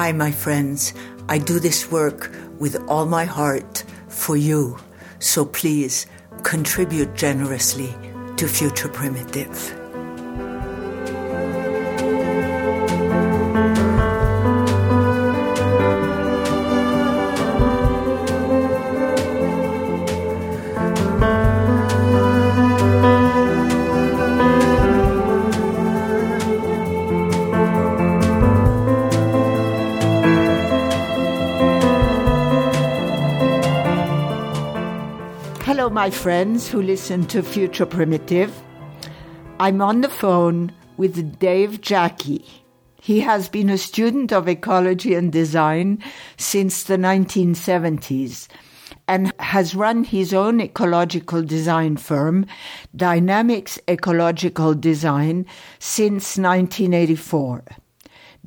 Hi, my friends. I do this work with all my heart for you. So please contribute generously to Future Primitive. Friends who listen to Future Primitive. I'm on the phone with Dave Jacke. He has been a student of ecology and design since the 1970s and has run his own ecological design firm, Dynamics Ecological Design, since 1984.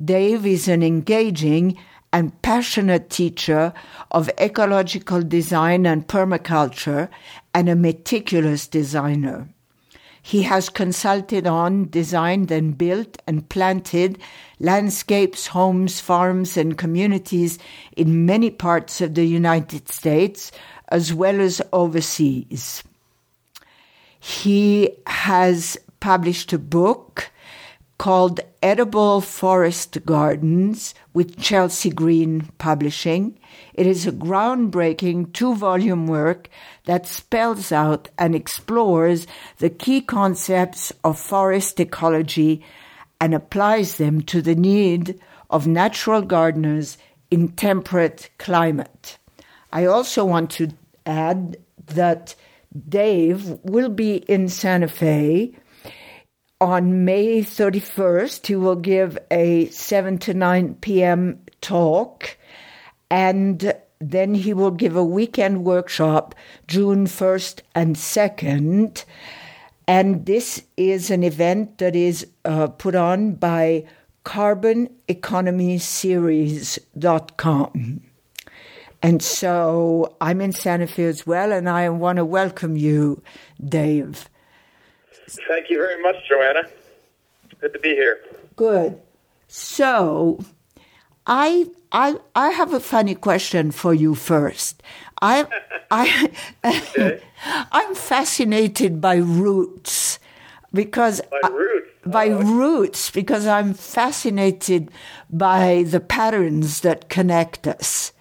Dave is an engaging and passionate teacher of ecological design and permaculture and a meticulous designer. He has consulted on, designed and built and planted landscapes, homes, farms, and communities in many parts of the United States as well as overseas. He has published a book called Edible Forest Gardens with Chelsea Green Publishing. It is a groundbreaking two volume work that spells out and explores the key concepts of forest ecology and applies them to the need of natural gardeners in temperate climate. I also want to add that Dave will be in Santa Fe on May 31st, he will give a 7 to 9 p.m. talk, and then he will give a weekend workshop June 1st and 2nd. And this is an event that is uh, put on by carboneconomyseries.com. And so I'm in Santa Fe as well, and I want to welcome you, Dave. Thank you very much, Joanna. Good to be here. Good. So, I I I have a funny question for you first. I I okay. I'm fascinated by roots because by roots. I, by oh. roots because I'm fascinated by the patterns that connect us.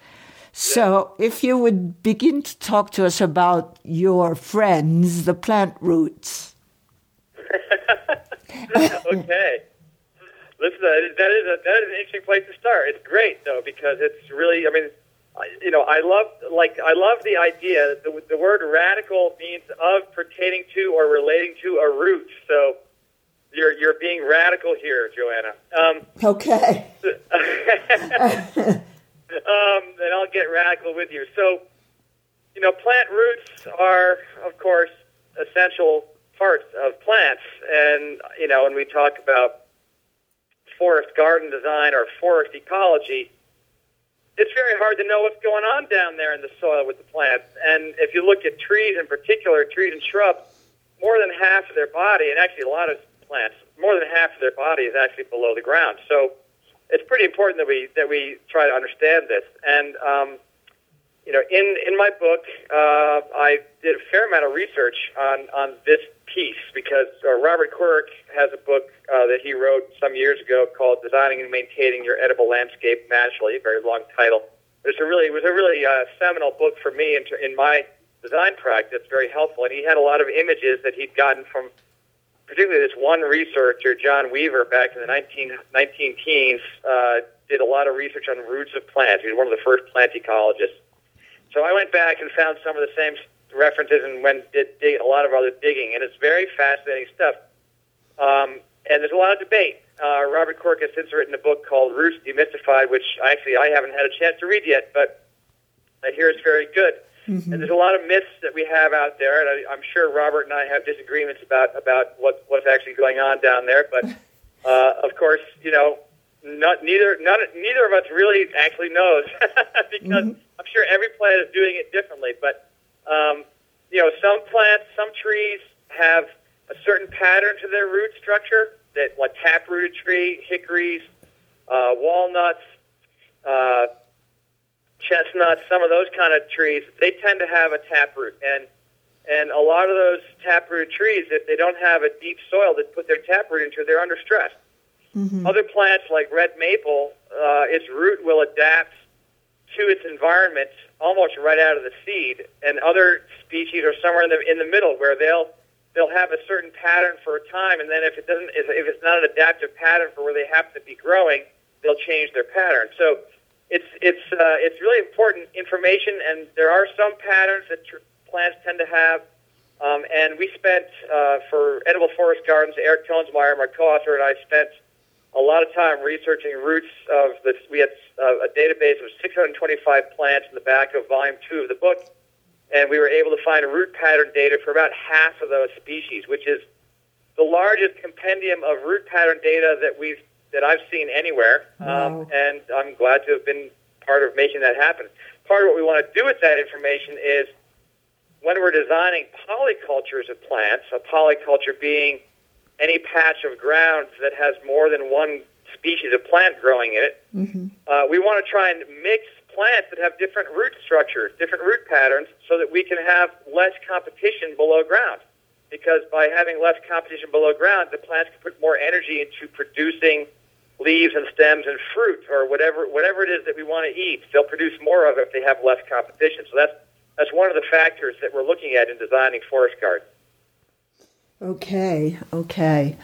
So, if you would begin to talk to us about your friends, the plant roots. okay. Listen, that is, that is a, that is an interesting place to start. It's great though because it's really. I mean, you know, I love like I love the idea. The, the word radical means of pertaining to or relating to a root. So you're you're being radical here, Joanna. Um, okay. um, and I'll get radical with you. So, you know, plant roots are, of course, essential parts of plants. And, you know, when we talk about forest garden design or forest ecology, it's very hard to know what's going on down there in the soil with the plants. And if you look at trees in particular, trees and shrubs, more than half of their body, and actually a lot of plants, more than half of their body is actually below the ground. So it's pretty important that we that we try to understand this. And um, you know, in in my book, uh, I did a fair amount of research on on this piece because uh, Robert Kourik has a book uh, that he wrote some years ago called "Designing and Maintaining Your Edible Landscape Naturally." Very long title. It's a really it was a really uh, seminal book for me in, in my design practice. Very helpful, and he had a lot of images that he'd gotten from particularly this one researcher, John Weaver, back in the 19, 19 teens, uh, did a lot of research on roots of plants. He was one of the first plant ecologists. So I went back and found some of the same references and went did dig, a lot of other digging, and it's very fascinating stuff. Um, and there's a lot of debate. Uh, Robert Kourik has since written a book called Roots Demystified, which actually I haven't had a chance to read yet, but I hear it's very good. Mm-hmm. And there's a lot of myths that we have out there, and I, I'm sure Robert and I have disagreements about about what what's actually going on down there. But uh, of course, you know, not neither none, neither of us really actually knows because mm-hmm. I'm sure every plant is doing it differently. But um, you know, some plants, some trees have a certain pattern to their root structure that, like taprooted tree, hickories, uh, walnuts, chestnuts, some of those kind of trees, they tend to have a taproot. And and a lot of those taproot trees, if they don't have a deep soil to put their taproot into, they're under stress. Mm-hmm. Other plants like red maple, uh, its root will adapt to its environment almost right out of the seed. And other species are somewhere in the in the middle where they'll they'll have a certain pattern for a time, and then if it doesn't, if, it's not an adaptive pattern for where they happen to be growing, they'll change their pattern. So it's it's uh, it's really important information, and there are some patterns that tr- plants tend to have. Um, and we spent uh, for Edible Forest Gardens, Eric Toensmeier, my co-author, and I spent a lot of time researching roots of this. We had uh, a database of 625 plants in the back of volume two of the book, and we were able to find root pattern data for about half of those species, which is the largest compendium of root pattern data that we've that I've seen anywhere. Wow. Um, and I'm glad to have been part of making that happen. Part of what we want to do with that information is when we're designing polycultures of plants, a polyculture being any patch of ground that has more than one species of plant growing in it, mm-hmm. uh, we want to try and mix plants that have different root structures, different root patterns, so that we can have less competition below ground. Because by having less competition below ground, the plants can put more energy into producing leaves and stems and fruit or whatever whatever it is that we want to eat. They'll produce more of it if they have less competition. So that's that's one of the factors that we're looking at in designing forest gardens. Okay, okay.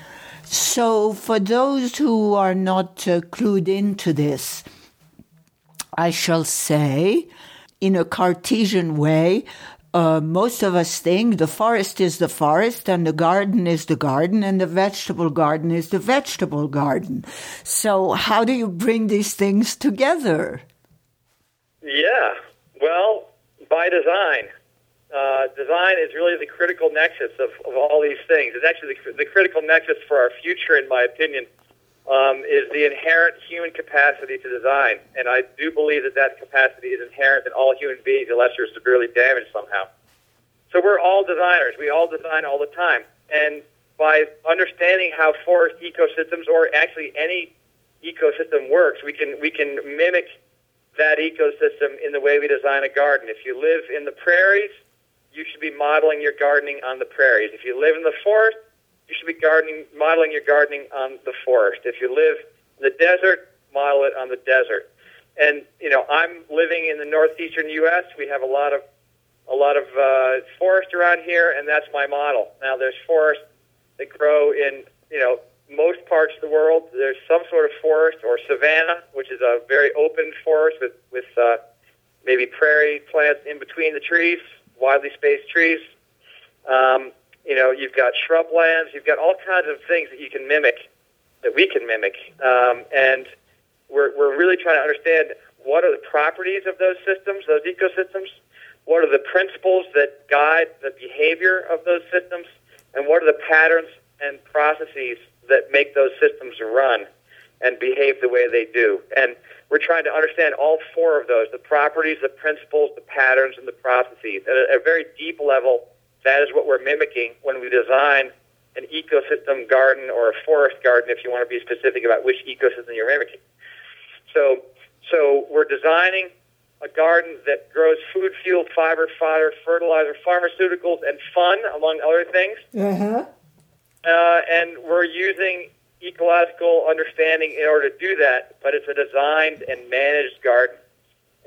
So, for those who are not uh, clued into this, I shall say, in a Cartesian way, uh, most of us think the forest is the forest and the garden is the garden and the vegetable garden is the vegetable garden. So, how do you bring these things together? Yeah, well, by design uh, design is really the critical nexus of, of all these things. It's actually the, the critical nexus for our future, in my opinion, um, is the inherent human capacity to design. And I do believe that that capacity is inherent in all human beings unless you're severely damaged somehow. So we're all designers. We all design all the time. And by understanding how forest ecosystems, or actually any ecosystem works, we can, we can mimic that ecosystem in the way we design a garden. If you live in the prairies, you should be modeling your gardening on the prairies. If you live in the forest, you should be gardening, modeling your gardening on the forest. If you live in the desert, model it on the desert. And you know, I'm living in the northeastern U.S. We have a lot of a lot of uh, forest around here, and that's my model. Now, there's forests that grow in you know most parts of the world. There's some sort of forest or savanna, which is a very open forest with with uh, maybe prairie plants in between the trees widely spaced trees. Um, you know, you've got shrublands, you've got all kinds of things that you can mimic, that we can mimic. Um, and we're, we're really trying to understand what are the properties of those systems, those ecosystems, what are the principles that guide the behavior of those systems, and what are the patterns and processes that make those systems run and behave the way they do. And we're trying to understand all four of those the properties, the principles, the patterns, and the processes. At a, very deep level, that is what we're mimicking when we design an ecosystem garden or a forest garden, if you want to be specific about which ecosystem you're mimicking. So, so we're designing a garden that grows food, fuel, fiber, fodder, fertilizer, pharmaceuticals, and fun, among other things. Uh-huh. Uh, and we're using ecological understanding in order to do that, but it's a designed and managed garden.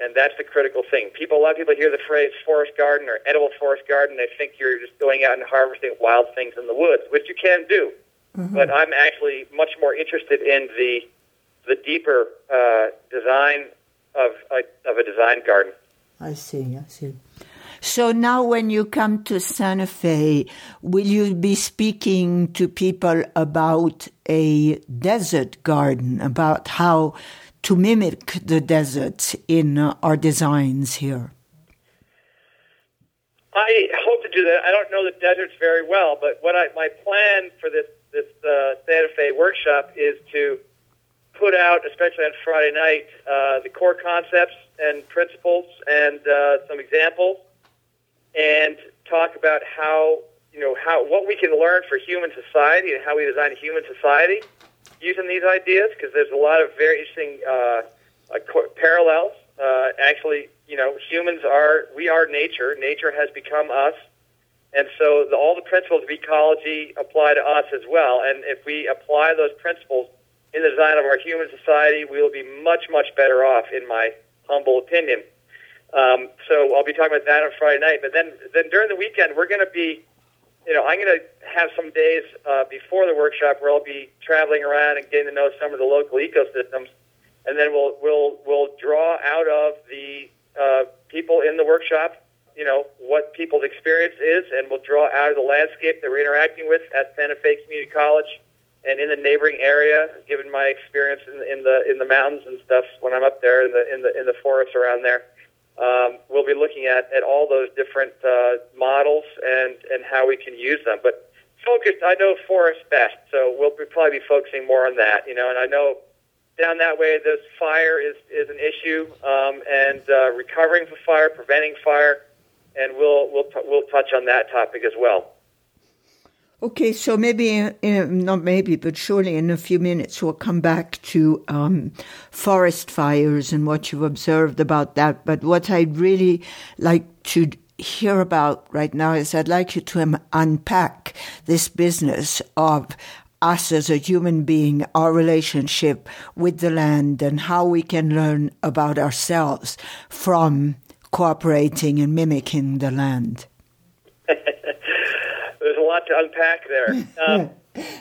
And that's the critical thing. People, a lot of people hear the phrase forest garden or edible forest garden. They think you're just going out and harvesting wild things in the woods, which you can do. Mm-hmm. But I'm actually much more interested in the the deeper uh, design of a, of a design garden. I see. I see. So now when you come to Santa Fe, will you be speaking to people about a desert garden, about how to mimic the desert in our designs here? I hope to do that. I don't know the deserts very well, but what I, my plan for this this uh, Santa Fe workshop is to put out, especially on Friday night, uh, the core concepts and principles and uh, some examples and talk about how you know how what we can learn for human society and how we design a human society using these ideas because there's a lot of very interesting uh, uh, parallels. Uh, actually, you know, humans are we are nature. Nature has become us, and so the, all the principles of ecology apply to us as well. And if we apply those principles in the design of our human society, we will be much much better off, in my humble opinion. Um, so I'll be talking about that on Friday night. But then then during the weekend, we're going to be you know, I'm going to have some days uh, before the workshop where I'll be traveling around and getting to know some of the local ecosystems, and then we'll we'll we'll draw out of the uh, people in the workshop, you know, what people's experience is, and we'll draw out of the landscape that we're interacting with at Santa Fe Community College and in the neighboring area, given my experience in, in the in the mountains and stuff when I'm up there in the in the in the forests around there um, we'll be looking at, at all those different uh, models and, and how we can use them. But focused, I know forest best, so we'll be, probably be focusing more on that. You know, and I know down that way, this fire is, is an issue, um, and uh, recovering from fire, preventing fire, and we'll we'll t- we'll touch on that topic as well. Okay, so maybe, not maybe, but surely in a few minutes we'll come back to um, forest fires and what you've observed about that. But what I'd really like to hear about right now is I'd like you to unpack this business of us as a human being, our relationship with the land, and how we can learn about ourselves from cooperating and mimicking the land lot to unpack there. Um,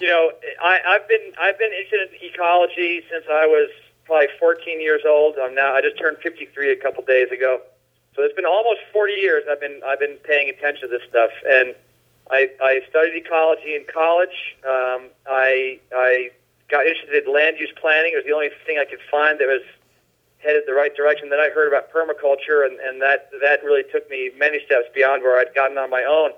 you know, I, I've been I've been interested in ecology since I was probably 14 years old. I'm now I just turned 53 a couple days ago, so it's been almost 40 years I've been I've been paying attention to this stuff. And I, I studied ecology in college. Um, I I got interested in land use planning. It was the only thing I could find that was headed the right direction. Then I heard about permaculture, and, and that that really took me many steps beyond where I'd gotten on my own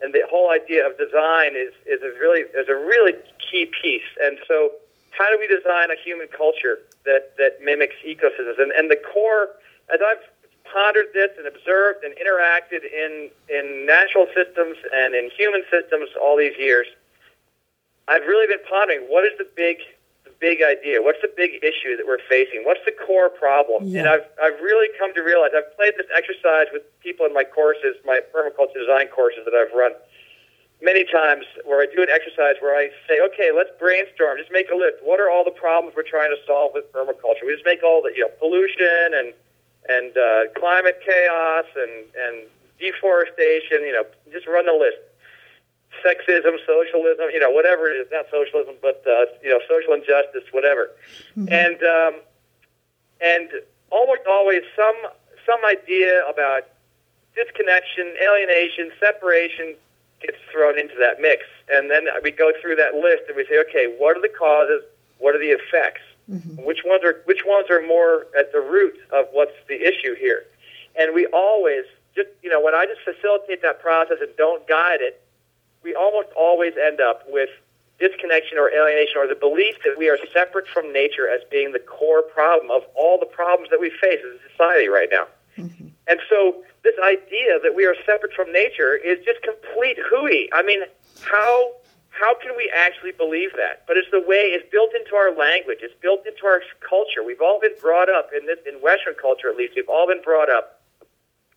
and the whole idea of design is is a really is a really key piece. And so, how do we design a human culture that that mimics ecosystems? And and the core, as I've pondered this and observed and interacted in in natural systems and in human systems all these years, I've really been pondering what is the big big idea? What's the big issue that we're facing? What's the core problem? Yeah. And I've, I've really come to realize I've played this exercise with people in my courses, my permaculture design courses that I've run many times where I do an exercise where I say, okay, let's brainstorm, just make a list. What are all the problems we're trying to solve with permaculture? We just make all the, you know, pollution and, and uh, climate chaos and, and deforestation, you know, just run the list sexism, socialism, you know, whatever it is, not socialism, but uh, you know, social injustice, whatever, mm-hmm. and um, and almost always some some idea about disconnection, alienation, separation gets thrown into that mix, and then we go through that list and we say, okay, what are the causes? What are the effects? Mm-hmm. Which ones are which ones are more at the root of what's the issue here? And we always just you know when I just facilitate that process and don't guide it, we almost always end up with disconnection or alienation or the belief that we are separate from nature as being the core problem of all the problems that we face as a society right now. Mm-hmm. And so this idea that we are separate from nature is just complete hooey. I mean, how how can we actually believe that? But it's the way it's built into our language. It's built into our culture. We've all been brought up in this in Western culture, at least. We've all been brought up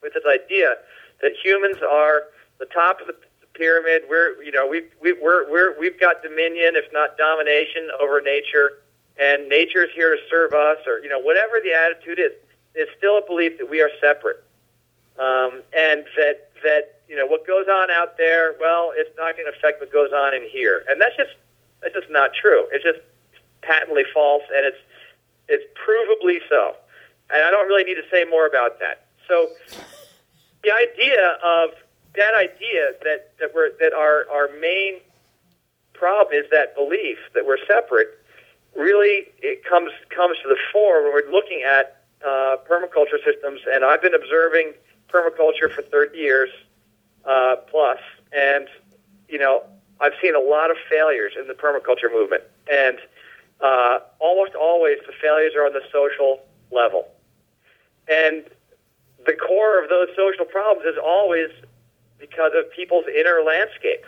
with this idea that humans are the top of the pyramid. We're you know we we we're, we're we've got dominion, if not domination, over nature, and nature is here to serve us, or you know whatever the attitude is. It's still a belief that we are separate, um, and that that you know what goes on out there. Well, it's not going to affect what goes on in here, and that's just that's just not true. It's just patently false, and it's it's provably so. And I don't really need to say more about that. So the idea of that idea that that we're that our our main problem is that belief that we're separate really it comes comes to the fore when we're looking at uh, permaculture systems. And I've been observing permaculture for 30 years uh, plus, and you know I've seen a lot of failures in the permaculture movement, and uh, almost always the failures are on the social level, and the core of those social problems is always because of people's inner landscape.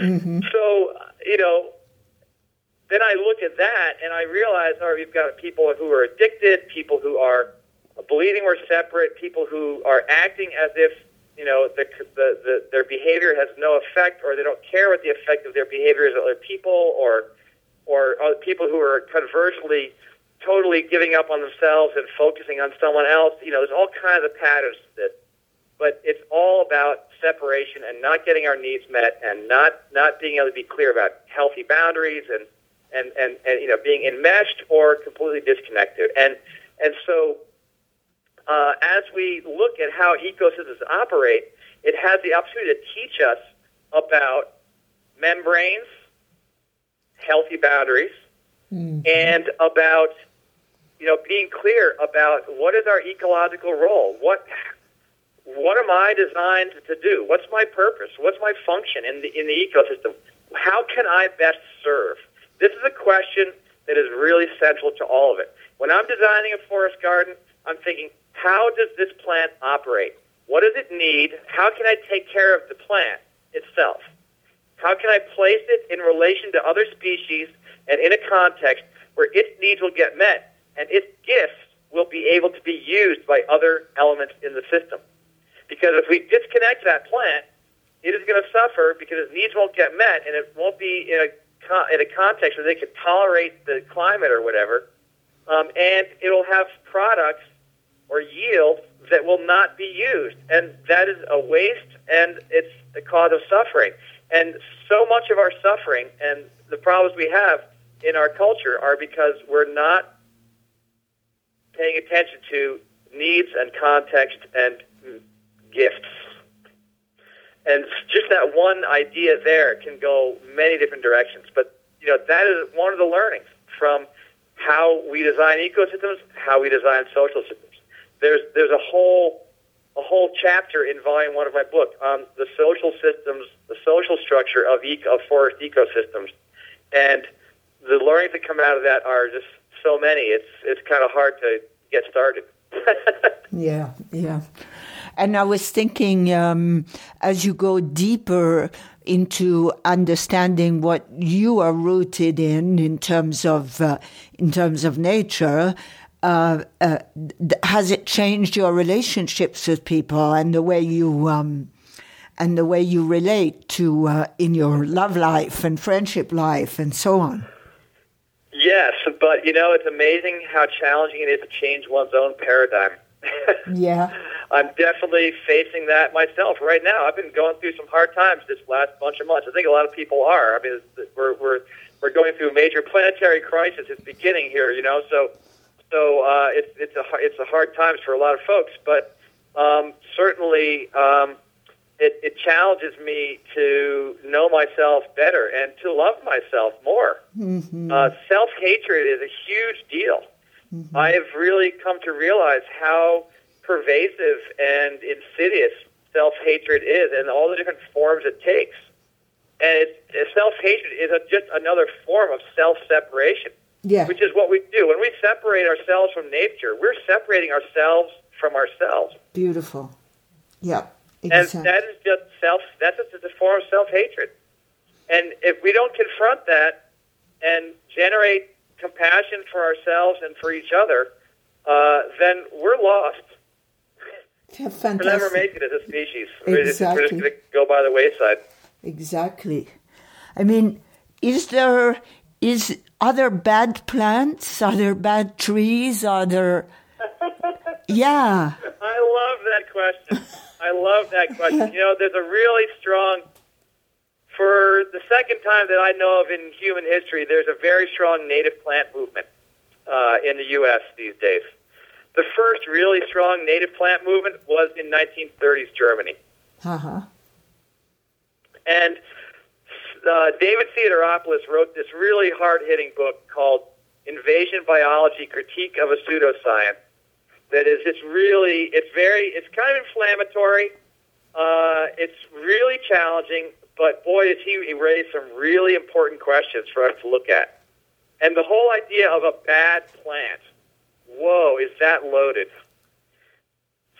mm-hmm. So, you know, then I look at that and I realize, all right, we've got people who are addicted, people who are believing we're separate, people who are acting as if you know the, the, the their behavior has no effect, or they don't care what the effect of their behavior is on other people, or or other people who are conversely totally giving up on themselves and focusing on someone else. You know, there's all kinds of patterns that, but it's all about separation and not getting our needs met and not not being able to be clear about healthy boundaries and and and, and you know being enmeshed or completely disconnected and and so uh, as we look at how ecosystems operate, it has the opportunity to teach us about membranes, healthy boundaries, mm-hmm. and about you know being clear about what is our ecological role. What what am I designed to do? What's my purpose? What's my function in the in the ecosystem? How can I best serve? This is a question that is really central to all of it. When I'm designing a forest garden, I'm thinking, how does this plant operate? What does it need? How can I take care of the plant itself? How can I place it in relation to other species and in a context where its needs will get met and its gifts will be able to be used by other elements in the system? Because if we disconnect that plant, it is going to suffer because its needs won't get met and it won't be in a, in a context where they can tolerate the climate or whatever. Um, and it'll have products or yield that will not be used. And that is a waste and it's a cause of suffering. And so much of our suffering and the problems we have in our culture are because we're not paying attention to needs and context and gifts. And just that one idea there can go many different directions. But, you know, that is one of the learnings from how we design ecosystems, how we design social systems there's there's a whole a whole chapter in volume one of my book on the social systems, the social structure of eco, of forest ecosystems, and the learnings that come out of that are just so many. It's it's kind of hard to get started. yeah, yeah. And I was thinking, um, as you go deeper into understanding what you are rooted in, in terms of uh, in terms of nature, uh, uh, has it changed your relationships with people and the way you um, and the way you relate to uh, in your love life and friendship life and so on? Yes, but you know it's amazing how challenging it is to change one's own paradigm. yeah, I'm definitely facing that myself right now. I've been going through some hard times this last bunch of months. I think a lot of people are. I mean, we're we're we're going through a major planetary crisis. It's beginning here, you know, so so uh, it's it's a it's a hard times for a lot of folks, but um, certainly um, it, it challenges me to know myself better and to love myself more. Mm-hmm. Uh, Self hatred is a huge deal. Mm-hmm. I have really come to realize how pervasive and insidious self hatred is, and all the different forms it takes. And self hatred is a, just another form of self separation. Yeah. Which is what we do. When we separate ourselves from nature, we're separating ourselves from ourselves. Beautiful. Yeah. Exactly. And that is just self, that's just a form of self hatred. And if we don't confront that and generate compassion for ourselves and for each other, uh, then we're lost. Fantastic. We'll never make it as a species. Exactly. We're just, we're just going to go by the wayside. Exactly. I mean, is there is are there bad plants? Are there bad trees? Are there? Yeah. I love that question. I love that question. You know, there's a really strong. For the second time that I know of in human history, there's a very strong native plant movement uh, in the U.S. these days. The first really strong native plant movement was in 1930s Germany. Uh huh. And uh, David Theodoropoulos wrote this really hard-hitting book called Invasion Biology: Critique of a Pseudoscience. That is, it's really, it's very, it's kind of inflammatory. Uh, it's really challenging, but boy, does he, he raise some really important questions for us to look at. And the whole idea of a bad plant, whoa, is that loaded?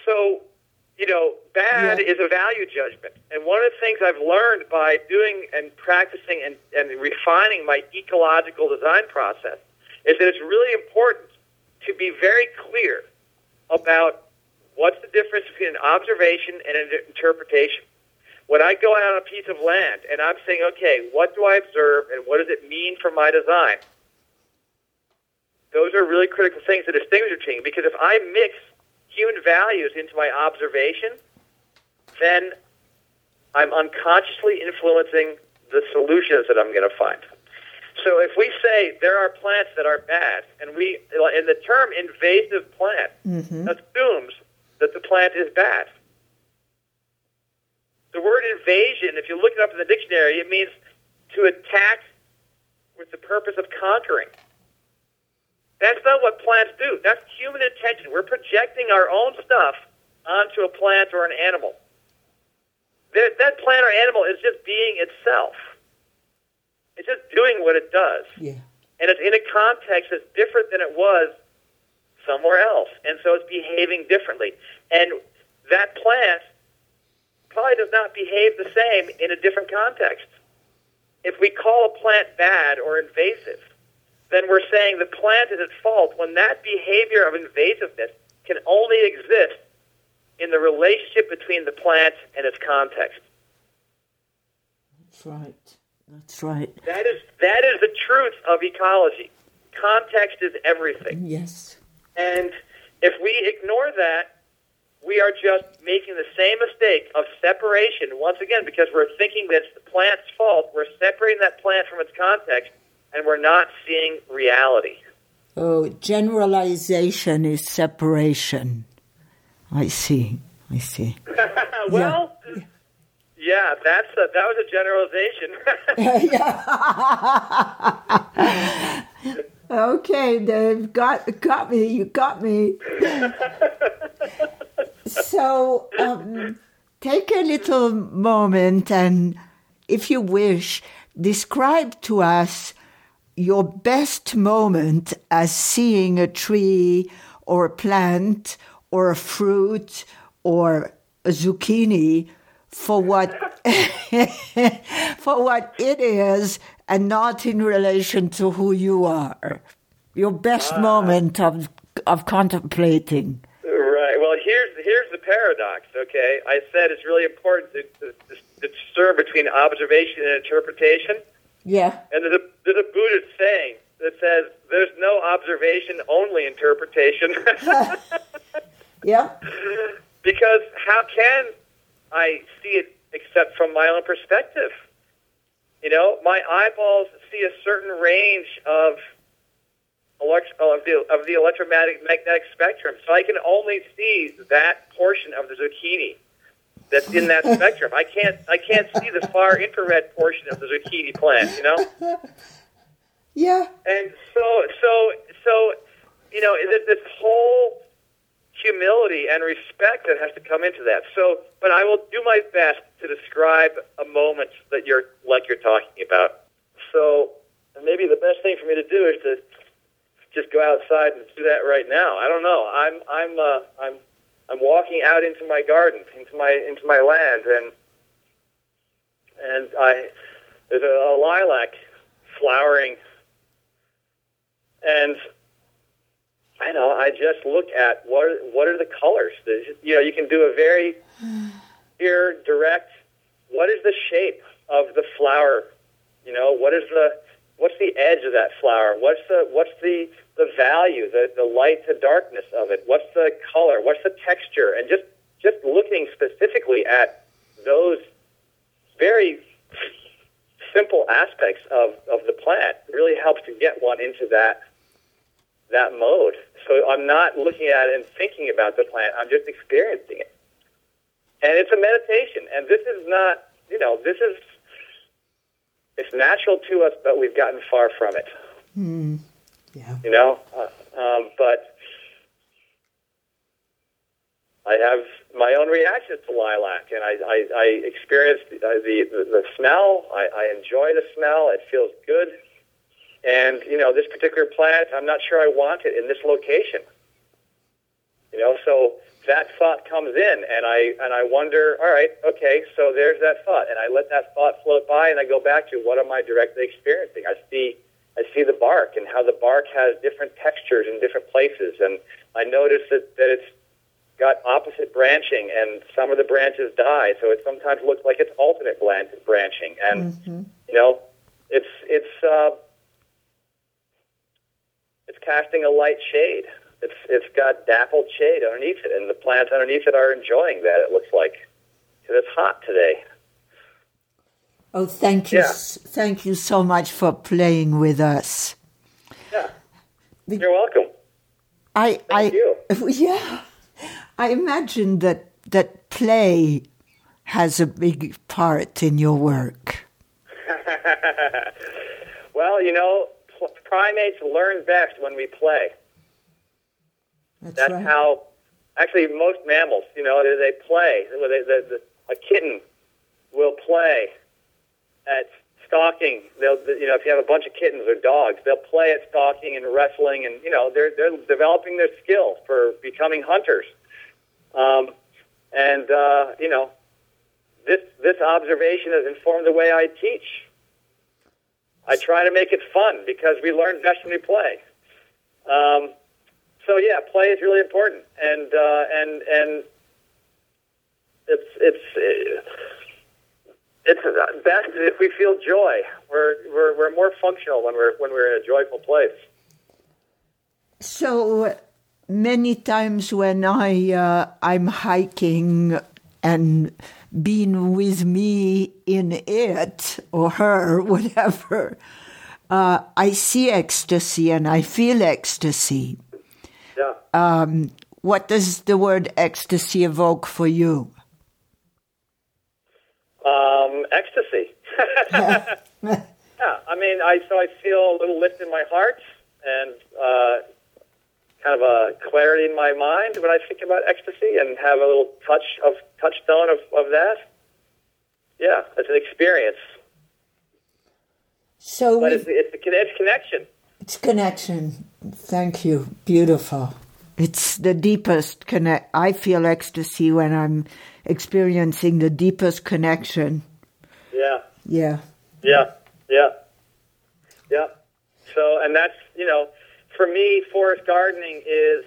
So you know, bad yeah. is a value judgment. And one of the things I've learned by doing and practicing and, and refining my ecological design process is that it's really important to be very clear about about what's the difference between an observation and an interpretation. When I go out on a piece of land and I'm saying, okay, what do I observe and what does it mean for my design? Those are really critical things to distinguish between because if I mix human values into my observation, then I'm unconsciously influencing the solutions that I'm going to find. So if we say there are plants that are bad, and we, and the term invasive plant Mm-hmm. assumes that the plant is bad. The word invasion, if you look it up in the dictionary, it means to attack with the purpose of conquering. That's not what plants do. That's human intention. We're projecting our own stuff onto a plant or an animal. That, that plant or animal is just being itself. It's just doing what it does. Yeah. And it's in a context that's different than it was somewhere else. And so it's behaving differently. And that plant probably does not behave the same in a different context. If we call a plant bad or invasive, then we're saying the plant is at fault when that behavior of invasiveness can only exist in the relationship between the plant and its context. That's right. That's right. That is that is the truth of ecology. Context is everything. Yes. And if we ignore that, we are just making the same mistake of separation once again because we're thinking that it's the plant's fault. We're separating that plant from its context and we're not seeing reality. Oh, generalization is separation. I see. I see. well, yeah, that's a, that was a generalization. Okay, Dave, got got me. You got me. so, um, take a little moment and, if you wish, describe to us your best moment as seeing a tree or a plant or a fruit or a zucchini for what for what it is and not in relation to who you are. Your best ah. moment of of contemplating. Right. Well, here's here's the paradox. Okay, I said it's really important to, to, to discern between observation and interpretation. Yeah. And there's a there's a Buddhist saying that says there's no observation, only interpretation. Yeah. because how can I see it except from my own perspective? You know, my eyeballs see a certain range of elect- oh, of the of the electromagnetic magnetic spectrum, so I can only see that portion of the zucchini that's in that spectrum. I can't I can't see the far infrared portion of the zucchini plant. You know. Yeah. And so, so, so, you know, this, this whole humility and respect that has to come into that. So, but I will do my best to describe a moment that you're like you're talking about. So, maybe the best thing for me to do is to just go outside and do that right now. I don't know. I'm I'm uh, I'm I'm walking out into my garden, into my into my land, and and I there's a, a lilac flowering and I know I just look at what are, what are the colors. There's, you know, you can do a very clear, direct. What is the shape of the flower? You know, what is the what's the edge of that flower? What's the what's the the value, the the light to darkness of it? What's the color? What's the texture? And just just looking specifically at those very simple aspects of, of the plant really helps to get one into that that mode. So I'm not looking at it and thinking about the plant. I'm just experiencing it. And it's a meditation. And this is not, you know, this is, it's natural to us, but we've gotten far from it. Hmm. Yeah. You know? Uh, um, but I have my own reactions to lilac, and I, I, I experience the, the, the smell. I, I enjoy the smell. It feels good. And, you know, this particular plant, I'm not sure I want it in this location. You know, so that thought comes in and I and I wonder, all right, okay, so there's that thought. And I let that thought float by and I go back to what am I directly experiencing? I see I see the bark and how the bark has different textures in different places and I notice that, that it's got opposite branching, and some of the branches die. So it sometimes looks like it's alternate branching, and Mm-hmm. you know, it's it's uh, it's casting a light shade. It's it's got dappled shade underneath it, and the plants underneath it are enjoying that. It looks like 'Cause it's hot today. Oh, thank you, Yeah. thank you so much for playing with us. Yeah, The- you're welcome. I, I, you. yeah, I imagine that that play has a big part in your work. Well, you know, primates learn best when we play. That's, That's right. how, actually, most mammals, you know, they, they play. They, the, the, a kitten will play at stalking. They'll, you know, if you have a bunch of kittens or dogs, they'll play at stalking and wrestling, and you know, they're they're developing their skill for becoming hunters. Um, and uh, you know, this this observation has informed the way I teach. I try to make it fun because we learn best when we play. Um, so yeah, play is really important, and uh, and and it's it's uh, it's best if we feel joy. We're we're we're more functional when we're when we're in a joyful place. So many times when I uh, I'm hiking and being with me in it or her, whatever, uh, I see ecstasy and I feel ecstasy. Um, what does the word ecstasy evoke for you? Um, ecstasy. yeah, I mean, I so I feel a little lift in my heart and uh, kind of a clarity in my mind when I think about ecstasy, and have a little touch of touchstone of, of that. Yeah, it's an experience, So but it's it's, a, it's connection. It's connection. Thank you. Beautiful. It's the deepest connect. I feel ecstasy when I'm experiencing the deepest connection. Yeah. Yeah. Yeah, yeah, yeah. So, and that's you know, for me, forest gardening is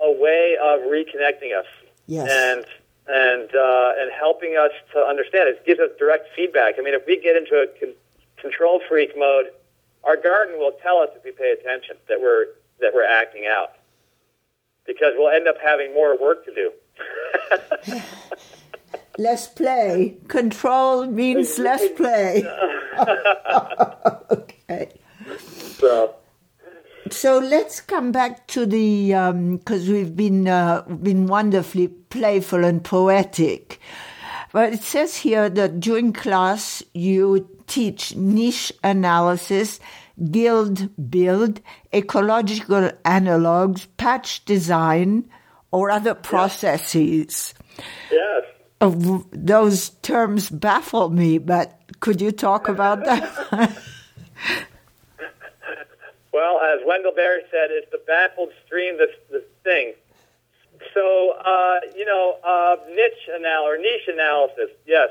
a way of reconnecting us Yes. and and uh, and helping us to understand. It gives us direct feedback. I mean, if we get into a con- control freak mode, our garden will tell us if we pay attention that we're that we're acting out, because we'll end up having more work to do. Less play. Control means less play. okay. so. So let's come back to the because we've been uh, been wonderfully playful and poetic. But it says here that during class you teach niche analysis, guild build, ecological analogs, patch design, or other processes. Yes. Uh, those terms baffle me, but could you talk about that? Well, as Wendell Berry said, it's the baffled stream that's the thing. So, uh, you know, uh, niche anal or niche analysis, yes,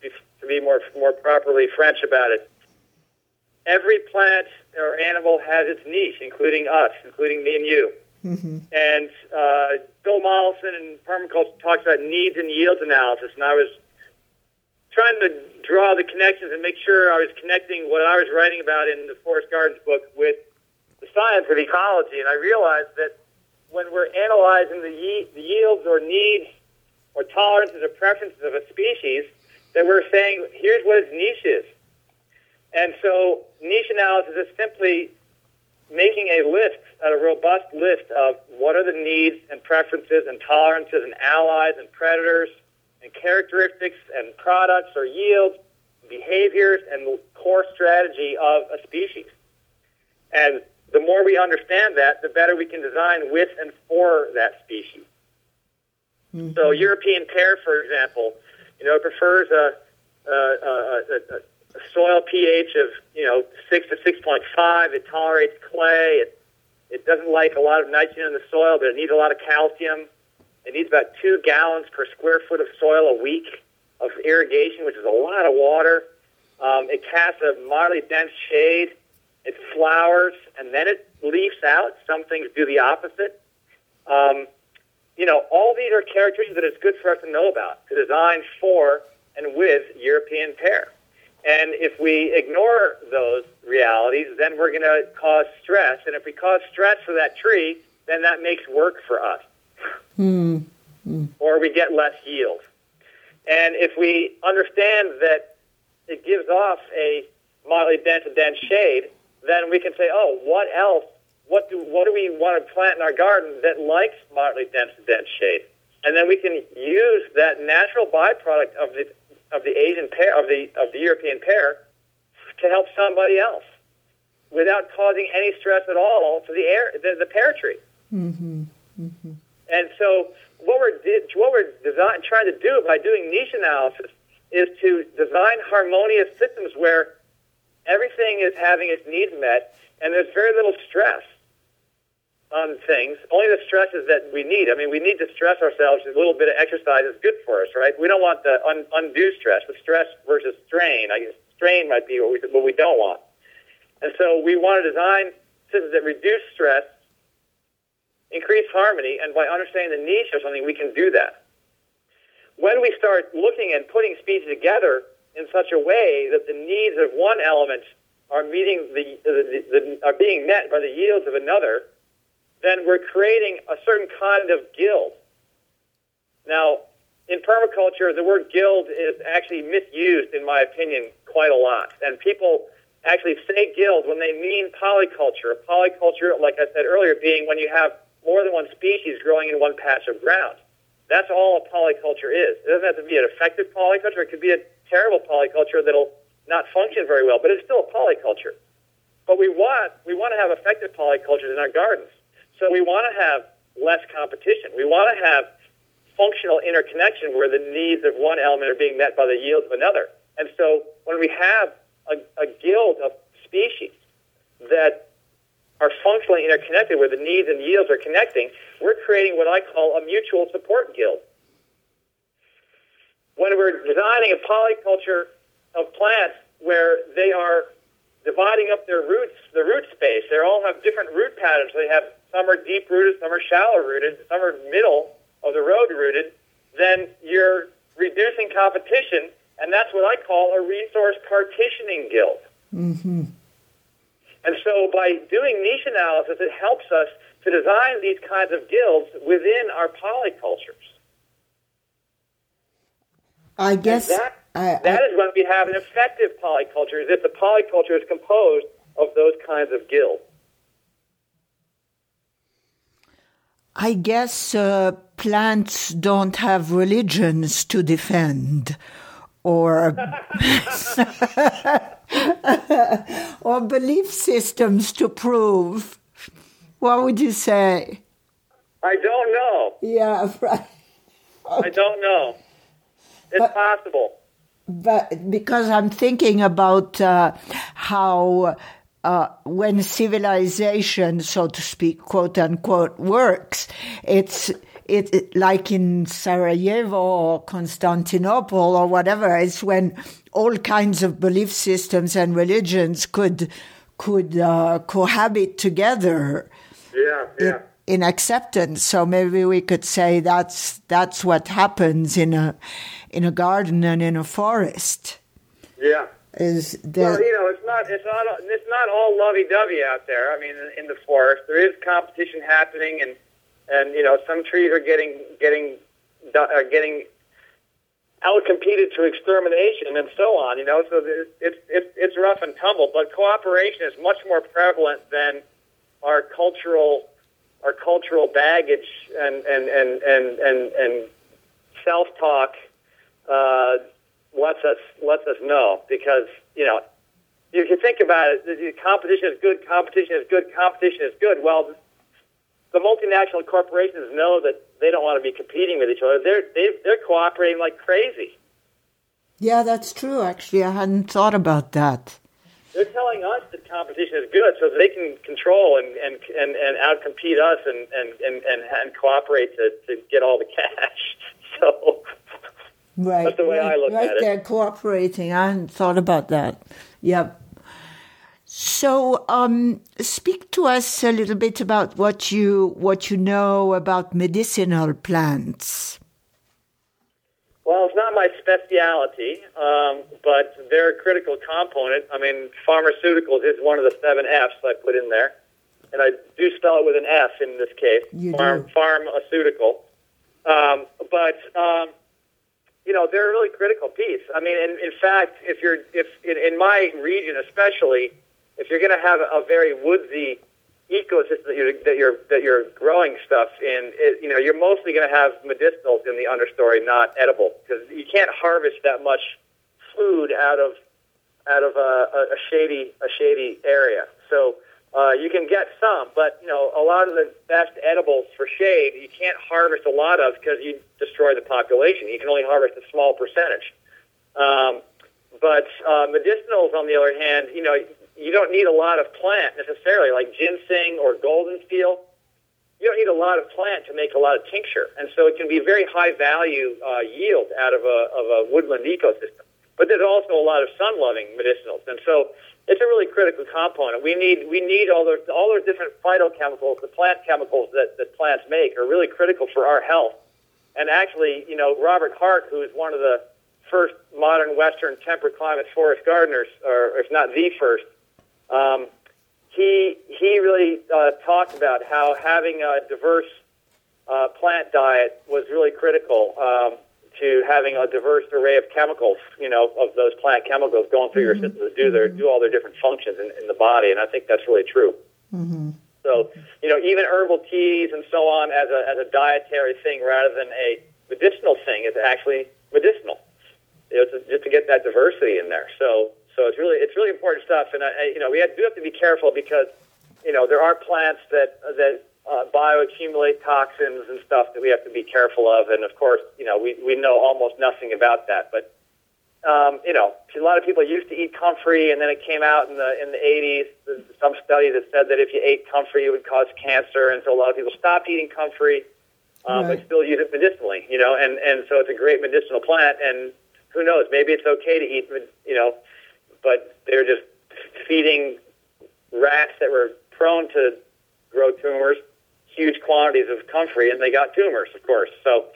to be more more properly French about it. Every plant or animal has its niche, including us, including me and you. And uh, Bill Mollison in permaculture talks about needs and yields analysis, and I was trying to draw the connections and make sure I was connecting what I was writing about in the Forest Gardens book with the science of ecology, and I realized that when we're analyzing the, ye- the yields or needs or tolerances or preferences of a species, that we're saying, here's what its niche is. And so niche analysis is simply making a list, a robust list of what are the needs and preferences and tolerances and allies and predators and characteristics and products or yields, behaviors, and the core strategy of a species. And the more we understand that, the better we can design with and for that species. Mm-hmm. So European pear, for example, you know, prefers a, a, a, a soil pH of you know six to six point five. It tolerates clay. It it doesn't like a lot of nitrogen in the soil, but it needs a lot of calcium. It needs about two gallons per square foot of soil a week of irrigation, which is a lot of water. Um, it casts a moderately dense shade. It flowers and then it leaves out. Some things do the opposite. Um, you know, all these are characteristics that it's good for us to know about, to design for and with European pear. And if we ignore those realities, then we're going to cause stress. And if we cause stress for that tree, then that makes work for us. Mm. Mm. Or we get less yield. And if we understand that it gives off a moderately dense and dense shade, then we can say, oh, what else? What do, what do we want to plant in our garden that likes moderately dense dense shade? And then we can use that natural byproduct of the of the Asian pear of the of the European pear to help somebody else without causing any stress at all to the air the, the pear tree. Mm-hmm. Mm-hmm. And so what we're what we're design, trying to do by doing niche analysis is to design harmonious systems where everything is having its needs met and there's very little stress on things. Only the stresses that we need. I mean, we need to stress ourselves. A little bit of exercise is good for us, right? We don't want the un- undue stress. The stress versus strain. I guess strain might be what we what we don't want. And so we want to design systems that reduce stress, increase harmony, and by understanding the niche of something, we can do that. When we start looking and putting species together in such a way that the needs of one element are meeting the, the, the, the are being met by the yields of another, then we're creating a certain kind of guild. Now, in permaculture, the word guild is actually misused, in my opinion, quite a lot. And people actually say guild when they mean polyculture. Polyculture, like I said earlier, being when you have more than one species growing in one patch of ground. That's all a polyculture is. It doesn't have to be an effective polyculture. It could be a terrible polyculture that'll not function very well, but it's still a polyculture. But we want we want to have effective polycultures in our gardens. So we want to have less competition. We want to have functional interconnection where the needs of one element are being met by the yields of another. And so when we have a, a guild of species that are functionally interconnected where the needs and yields are connecting, we're creating what I call a mutual support guild. When we're designing a polyculture of plants where they are dividing up their roots, the root space, they all have different root patterns. They have some are deep rooted, some are shallow rooted, some are middle of the road rooted, then you're reducing competition, and that's what I call a resource partitioning guild. Mm-hmm. And so by doing niche analysis, it helps us to design these kinds of guilds within our polycultures. I guess and that, I, I, that is when we have an effective polyculture, is if the polyculture is composed of those kinds of guilds. I guess uh, plants don't have religions to defend or or belief systems to prove. What would you say? I don't know. Yeah, right. I don't know. It's but, possible. But because I'm thinking about uh, how uh, when civilization, so to speak, quote unquote, works, it's it, it, like in Sarajevo or Constantinople or whatever. It's when all kinds of belief systems and religions could could uh, cohabit together. Yeah, yeah. In, in acceptance, so maybe we could say that's that's what happens in a in a garden and in a forest. Yeah is that well, you know, it's not it's not it's not all lovey-dovey out there. I mean, in, in the forest, there is competition happening, and and you know, some trees are getting getting are getting outcompeted to extermination and so on. You know, so it's it's it's rough and tumble, but cooperation is much more prevalent than our cultural our cultural baggage and and and and and, and self talk. Uh, lets us lets us know because you know if you think about it, the competition is good, competition is good, competition is good. Well, the multinational corporations know that they don't want to be competing with each other. They're they, they're cooperating like crazy. Yeah, that's true. Actually, I hadn't thought about that. They're telling us that competition is good, so they can control and and and, and outcompete us and and, and and and cooperate to to get all the cash. So Right. That's the way right, I look right at it. They're cooperating. I hadn't thought about that. Yep. So, um, speak to us a little bit about what you what you know about medicinal plants. Well, it's not my specialty, um, but they're a critical component. I mean, pharmaceuticals is one of the seven F's I put in there, and I do spell it with an F in this case. You Farm, do. Pharmaceutical, um, but um, you know they're a really critical piece. I mean, in, in fact, if you're if in, in my region especially, if you're going to have a very woodsy ecosystem that you're that you're that you're growing stuff in, it, you know, you're mostly going to have medicinals in the understory, not edible, because you can't harvest that much food out of out of a, a, a shady a shady area. So uh, you can get some, but you know, a lot of the best edibles for shade you can't harvest a lot of because you destroy the population. You can only harvest a small percentage. Um, but uh, medicinals, on the other hand, you know, you don't need a lot of plant necessarily, like ginseng or goldenseal. You don't need a lot of plant to make a lot of tincture, and so it can be a very high value uh, yield out of a of a woodland ecosystem. But there's also a lot of sun loving medicinals, and so it's a really critical component. We need we need all those all those different phytochemicals, the plant chemicals that, that plants make, are really critical for our health. And actually, you know, Robert Hart, who is one of the first modern Western temperate climate forest gardeners, or if not the first, um, he he really uh, talked about how having a diverse uh, plant diet was really critical um, to having a diverse array of chemicals. You know, of those plant chemicals going through Mm-hmm. your system to do their do all their different functions in, in the body, and I think that's really true. Mm-hmm. So, you know, even herbal teas and so on as a, as a dietary thing rather than a medicinal thing is actually medicinal. You know, to, just to get that diversity in there. So, so it's really it's really important stuff. And I, I, you know, we have, do have to be careful because you know there are plants that that uh, bioaccumulate toxins and stuff that we have to be careful of. And of course, you know, we we know almost nothing about that, but um, you know, a lot of people used to eat comfrey, and then it came out in the in the 80s. Some study that said that if you ate comfrey, it would cause cancer, and so a lot of people stopped eating comfrey, um, Right. but still use it medicinally. You know, and and so it's a great medicinal plant. And who knows, maybe it's okay to eat, you know, but they're just feeding rats that were prone to grow tumors huge quantities of comfrey, and they got tumors, of course. So.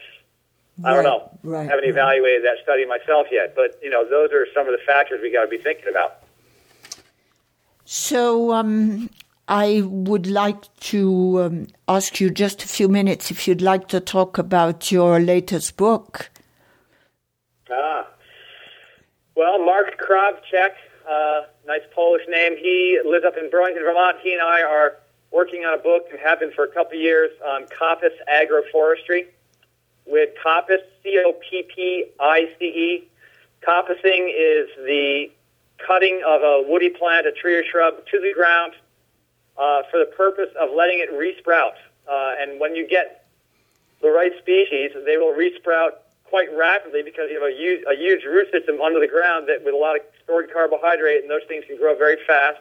I don't Right, know. right, haven't right. evaluated that study myself yet, but you know, those are some of the factors we got to be thinking about. So, um, I would like to um, ask you just a few minutes if you'd like to talk about your latest book. Ah, well, Mark Krawczyk, uh, nice Polish name. He lives up in Burlington, Vermont. He and I are working on a book and have been for a couple of years on coppice agroforestry with coppice, C-O-P-P-I-C-E. Coppicing is the cutting of a woody plant, a tree or shrub, to the ground uh, for the purpose of letting it resprout. Uh, and when you get the right species, they will resprout quite rapidly because you have a huge, a huge root system under the ground that with a lot of stored carbohydrate, and those things can grow very fast.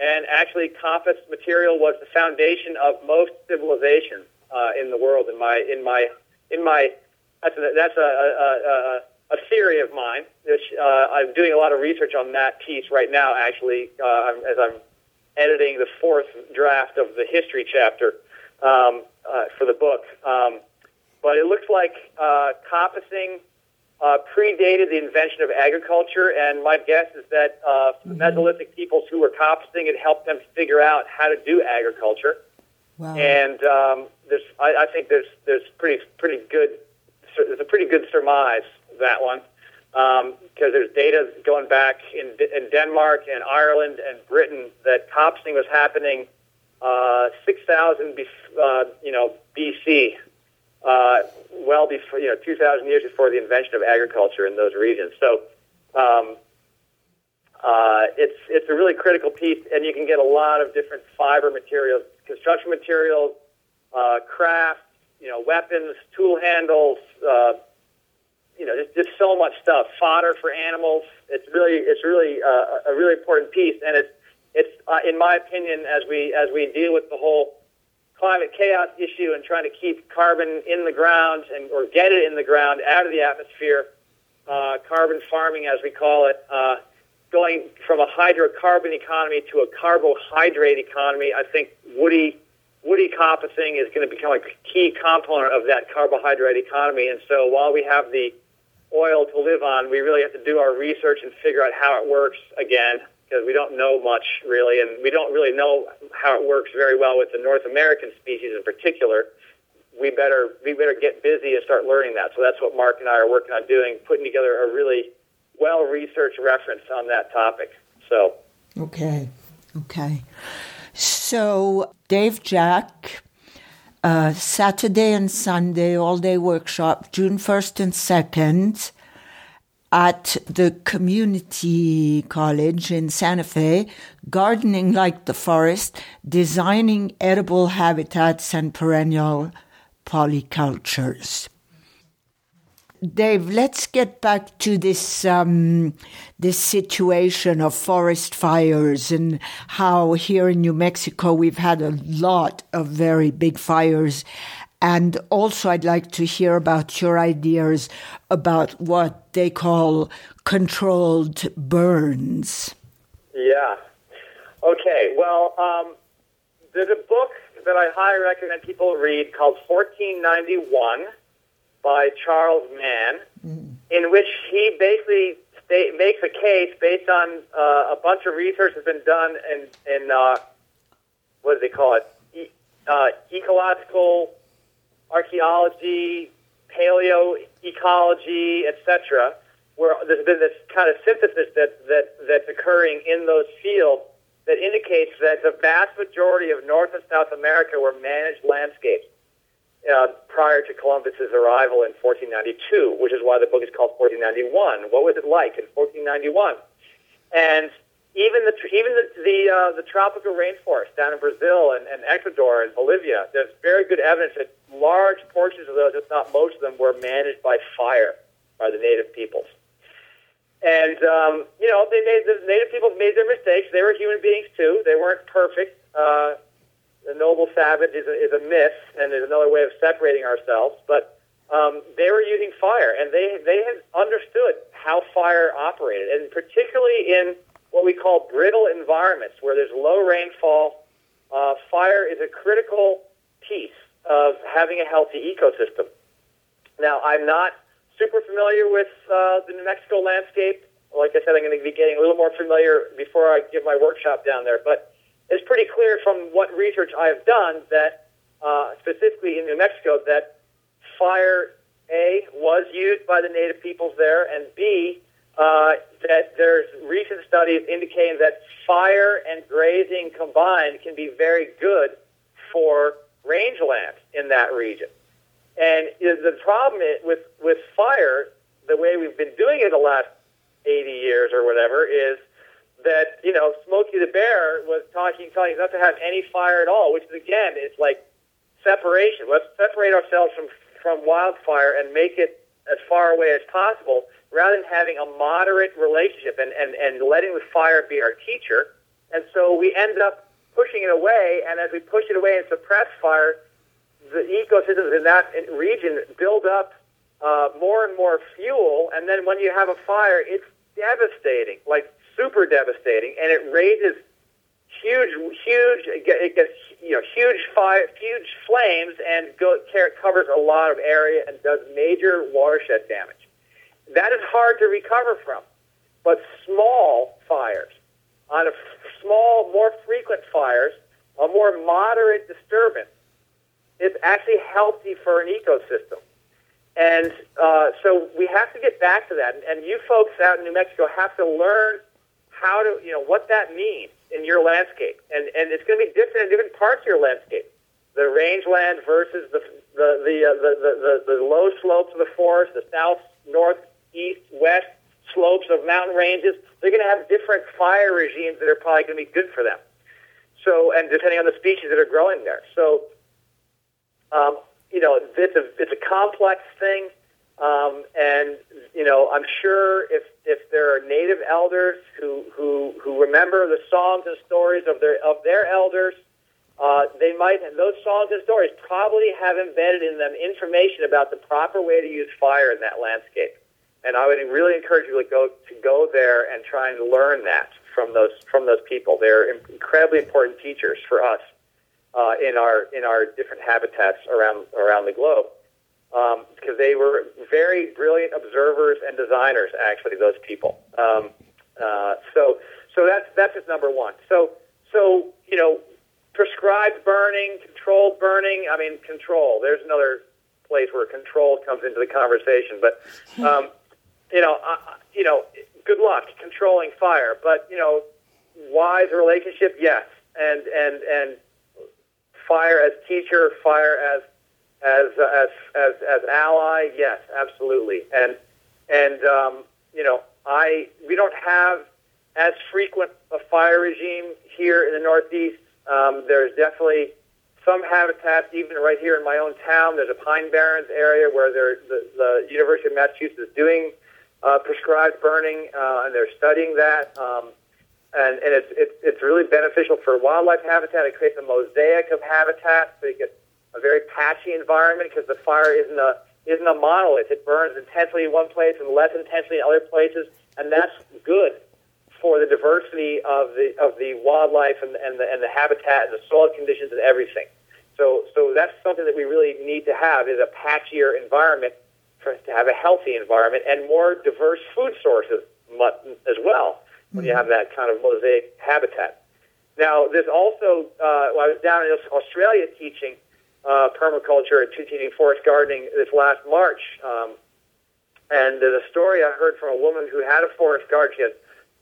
And actually, coppice material was the foundation of most civilizations uh, in the world. In my, in my, in my, that's a, that's a, a, a, a theory of mine. Which uh, I'm doing a lot of research on that piece right now. Actually, uh, as I'm editing the fourth draft of the history chapter um, uh, for the book. Um, but it looks like uh, coppicing uh, predated the invention of agriculture, and my guess is that uh, Mesolithic peoples who were coppicing it helped them figure out how to do agriculture. Wow. And um, there's, I, I think there's there's pretty pretty good there's a pretty good surmise that one because there's data going back in in Denmark and Ireland and Britain that coppicing was happening uh, 6,000 bef- uh, you know BC, uh, well before you know 2,000 years before the invention of agriculture in those regions. So. Um, uh, it's it's a really critical piece, and you can get a lot of different fiber materials, construction materials, uh, craft, you know, weapons, tool handles, uh, you know, just, just so much stuff. Fodder for animals. It's really it's really uh, a really important piece, and it's it's uh, in my opinion as we as we deal with the whole climate chaos issue and trying to keep carbon in the ground and or get it in the ground out of the atmosphere, uh, carbon farming as we call it. Uh, going from a hydrocarbon economy to a carbohydrate economy, I think woody woody coppicing is going to become a key component of that carbohydrate economy. And so while we have the oil to live on, we really have to do our research and figure out how it works again because we don't know much really, and we don't really know how it works very well with the North American species in particular. We better we better get busy and start learning that. So that's what Mark and I are working on doing, putting together a really well researched reference on that topic. So okay, okay. So Dave Jacke. Uh, Saturday and Sunday all day workshop, June 1st and 2nd at the community college in Santa Fe, gardening like the forest, designing edible habitats and perennial polycultures. Dave, let's get back to this um, this situation of forest fires and how here in New Mexico we've had a lot of very big fires, and also, I'd like to hear about your ideas about what they call controlled burns. Yeah. Okay. Well, um, there's a book that I highly recommend people read called 1491 by Charles Mann, mm. in which he basically state, makes a case based on uh, a bunch of research that's been done in, in uh, what do they call it? E- uh, ecological archaeology, paleo ecology, etc., where there's been this kind of synthesis that, that, that's occurring in those fields that indicates that the vast majority of North and South America were managed landscapes uh, prior to Columbus's arrival in 1492, which is why the book is called 1491. What was it like in 1491? And even the even the the, uh, the tropical rainforest down in Brazil and, and Ecuador and Bolivia, there's very good evidence that large portions of those, if not most of them, were managed by fire by the native peoples. And um, you know, they made the native people made their mistakes. They were human beings too. They weren't perfect. Uh, the noble savage is a, is a myth, and is another way of separating ourselves. But um, they were using fire, and they they had understood how fire operated, and particularly in what we call brittle environments where there's low rainfall. Uh, fire is a critical piece of having a healthy ecosystem. Now, I'm not super familiar with uh, the New Mexico landscape. Like I said, I'm going to be getting a little more familiar before I give my workshop down there. But it's pretty clear from what research I have done that, uh, specifically in New Mexico, that fire A was used by the native peoples there, and B uh, that there's recent studies indicating that fire and grazing combined can be very good for rangeland in that region. And the problem is, with with fire, the way we've been doing it the last 80 years or whatever is that you know Smokey the Bear was talking telling us not to have any fire at all, which is again it's like separation. Let's separate ourselves from from wildfire and make it as far away as possible rather than having a moderate relationship and, and, and letting the fire be our teacher. And so we end up pushing it away, and as we push it away and suppress fire, the ecosystems in that region build up uh, more and more fuel, and then when you have a fire, it's devastating, like super devastating, and it raises huge, huge, it gets you know huge fire, huge flames, and go, covers a lot of area and does major watershed damage. That is hard to recover from. But small fires, on a small, more frequent fires, a more moderate disturbance, is actually healthy for an ecosystem. And uh, so we have to get back to that. And you folks out in New Mexico have to learn how to, you know, what that means in your landscape. And, and it's going to be different in different parts of your landscape. The rangeland versus the, the, the, uh, the, the, the, the low slopes of the forest, the south, north, east, west slopes of mountain ranges, they're going to have different fire regimes that are probably going to be good for them. So, and depending on the species that are growing there. So, um, you know, it's a it's a complex thing, um, and you know, I'm sure if if there are native elders who who who remember the songs and stories of their of their elders, uh, they might those songs and stories probably have embedded in them information about the proper way to use fire in that landscape And I would really encourage you to go to go there and try and learn that from those from those people. They're incredibly important teachers for us uh, in our in our different habitats around around the globe um, because they were very brilliant observers and designers. Actually, those people. Um, uh, so so that's that's just number one. So so you know prescribed burning, controlled burning. I mean, control. There's another place where control comes into the conversation. But um, you know, uh, you know, good luck controlling fire. But you know, wise relationship, yes, and and and fire as teacher, fire as as as as as ally, yes, absolutely. And and um, you know, I we don't have as frequent a fire regime here in the Northeast. Um, there's definitely some habitats, even right here in my own town. There's a Pine Barrens area where the, the University of Massachusetts is doing uh, prescribed burning, uh, and they're studying that. Um, and and it's, it's it's really beneficial for wildlife habitat. It creates a mosaic of habitat, so you get a very patchy environment because the fire isn't a isn't a monolith. It burns intensely in one place and less intensely in other places, and that's good for the diversity of the of the wildlife and, and the and the habitat and the soil conditions and everything. So so that's something that we really need to have is a patchier environment for to have a healthy environment and more diverse food sources as well when you mm-hmm. have that kind of mosaic habitat. Now, there's also, uh, well, I was down in Australia teaching uh, permaculture and teaching forest gardening this last March. Um, and there's a story I heard from a woman who had a forest garden. She had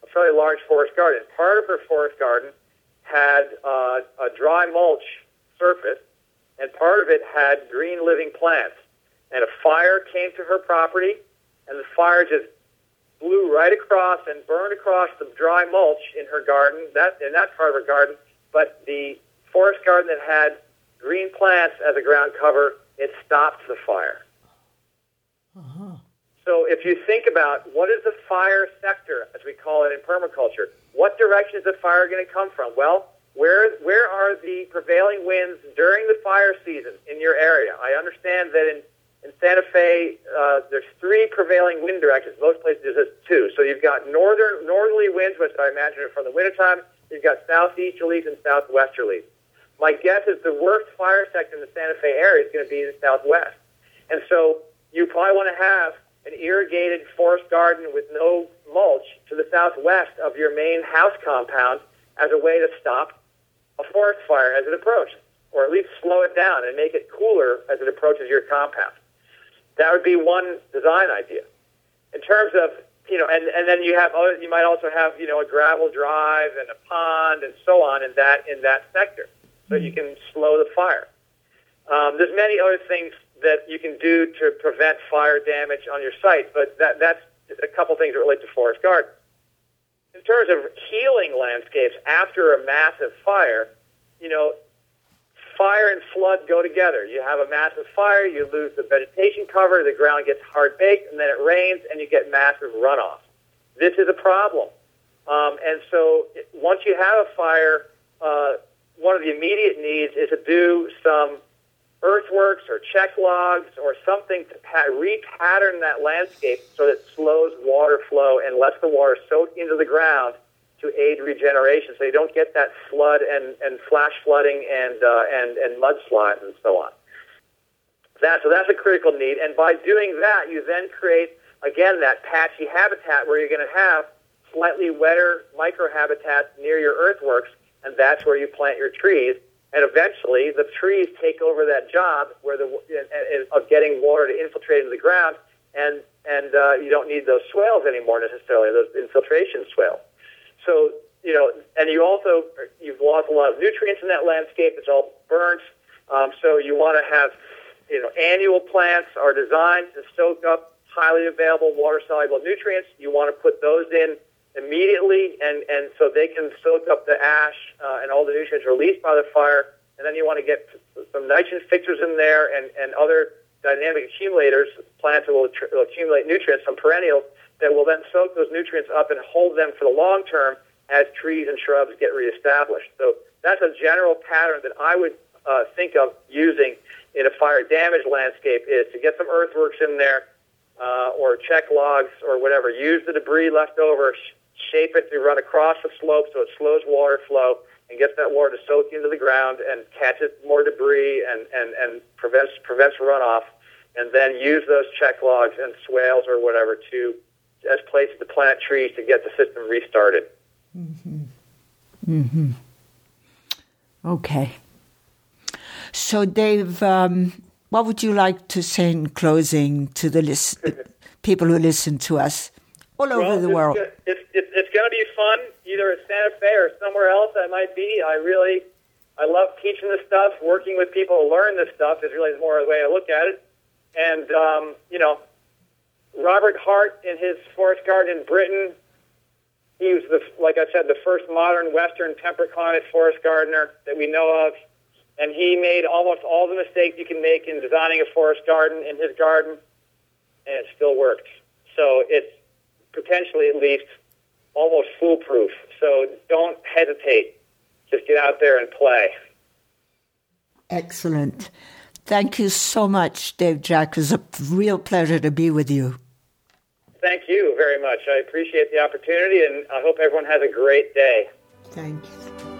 a fairly large forest garden. Part of her forest garden had uh, a dry mulch surface, and part of it had green living plants. And a fire came to her property, and the fire just blew right across and burned across the dry mulch in her garden, that in that part of her garden. But the forest garden that had green plants as a ground cover, it stopped the fire. Uh-huh. So if you think about what is the fire sector, as we call it in permaculture, what direction is the fire going to come from? Well, where where are the prevailing winds during the fire season in your area? I understand that in in Santa Fe, uh, there's three prevailing wind directions. Most places there's just two. So you've got northern northerly winds, which I imagine are from the wintertime. You've got southeasterlies and southwesterlies. My guess is the worst fire sector in the Santa Fe area is going to be in the southwest. And so you probably want to have an irrigated forest garden with no mulch to the southwest of your main house compound as a way to stop a forest fire as it approaches, or at least slow it down and make it cooler as it approaches your compound. That would be one design idea. In terms of you know, and, and then you have other, you might also have you know a gravel drive and a pond and so on in that in that sector, so you can slow the fire. Um, there's many other things that you can do to prevent fire damage on your site, but that that's a couple things that relate to forest garden. In terms of healing landscapes after a massive fire, you know, fire and flood go together. You have a massive fire, you lose the vegetation cover, the ground gets hard baked, and then it rains, and you get massive runoff. This is a problem. Um, and so once you have a fire, uh, one of the immediate needs is to do some earthworks or check logs or something to pat- repattern that landscape so that it slows water flow and lets the water soak into the ground to aid regeneration, so you don't get that flood and, and flash flooding and uh, and and mudslides and so on. That so that's a critical need, and by doing that, you then create again that patchy habitat where you're going to have slightly wetter microhabitats near your earthworks, and that's where you plant your trees. And eventually, the trees take over that job where the of getting water to infiltrate into the ground, and and uh, you don't need those swales anymore necessarily, those infiltration swales. So, you know, and you also, you've lost a lot of nutrients in that landscape. It's all burnt. Um, so you want to have, you know, annual plants are designed to soak up highly available water soluble nutrients. You want to put those in immediately, and, and so they can soak up the ash uh, and all the nutrients released by the fire. And then you want to get some nitrogen fixers in there and, and other dynamic accumulators, plants that will, tr- will accumulate nutrients, some perennials that will then soak those nutrients up and hold them for the long term as trees and shrubs get reestablished. So that's a general pattern that I would uh, think of using in a fire damaged landscape is to get some earthworks in there, uh, or check logs or whatever. Use the debris left over, sh- shape it to run across the slope so it slows water flow and gets that water to soak into the ground and catches more debris and, and, and prevents, prevents runoff. And then use those check logs and swales or whatever to as places to plant trees to get the system restarted. Mm-hmm. Mm-hmm. Okay. So, Dave, um, what would you like to say in closing to the list, people who listen to us all well, over the world? It's, it's, it's going to be fun, either at Santa Fe or somewhere else I might be. I really, I love teaching this stuff. Working with people to learn this stuff is really more the way I look at it. And, um, you know, Robert Hart in his forest garden in Britain, he was, the, like I said, the first modern Western temperate climate forest gardener that we know of. And he made almost all the mistakes you can make in designing a forest garden in his garden, and it still worked. So it's potentially, at least, almost foolproof. So don't hesitate. Just get out there and play. Excellent. Thank you so much, Dave Jacke. It was a real pleasure to be with you. Thank you very much. I appreciate the opportunity, and I hope everyone has a great day. Thank you.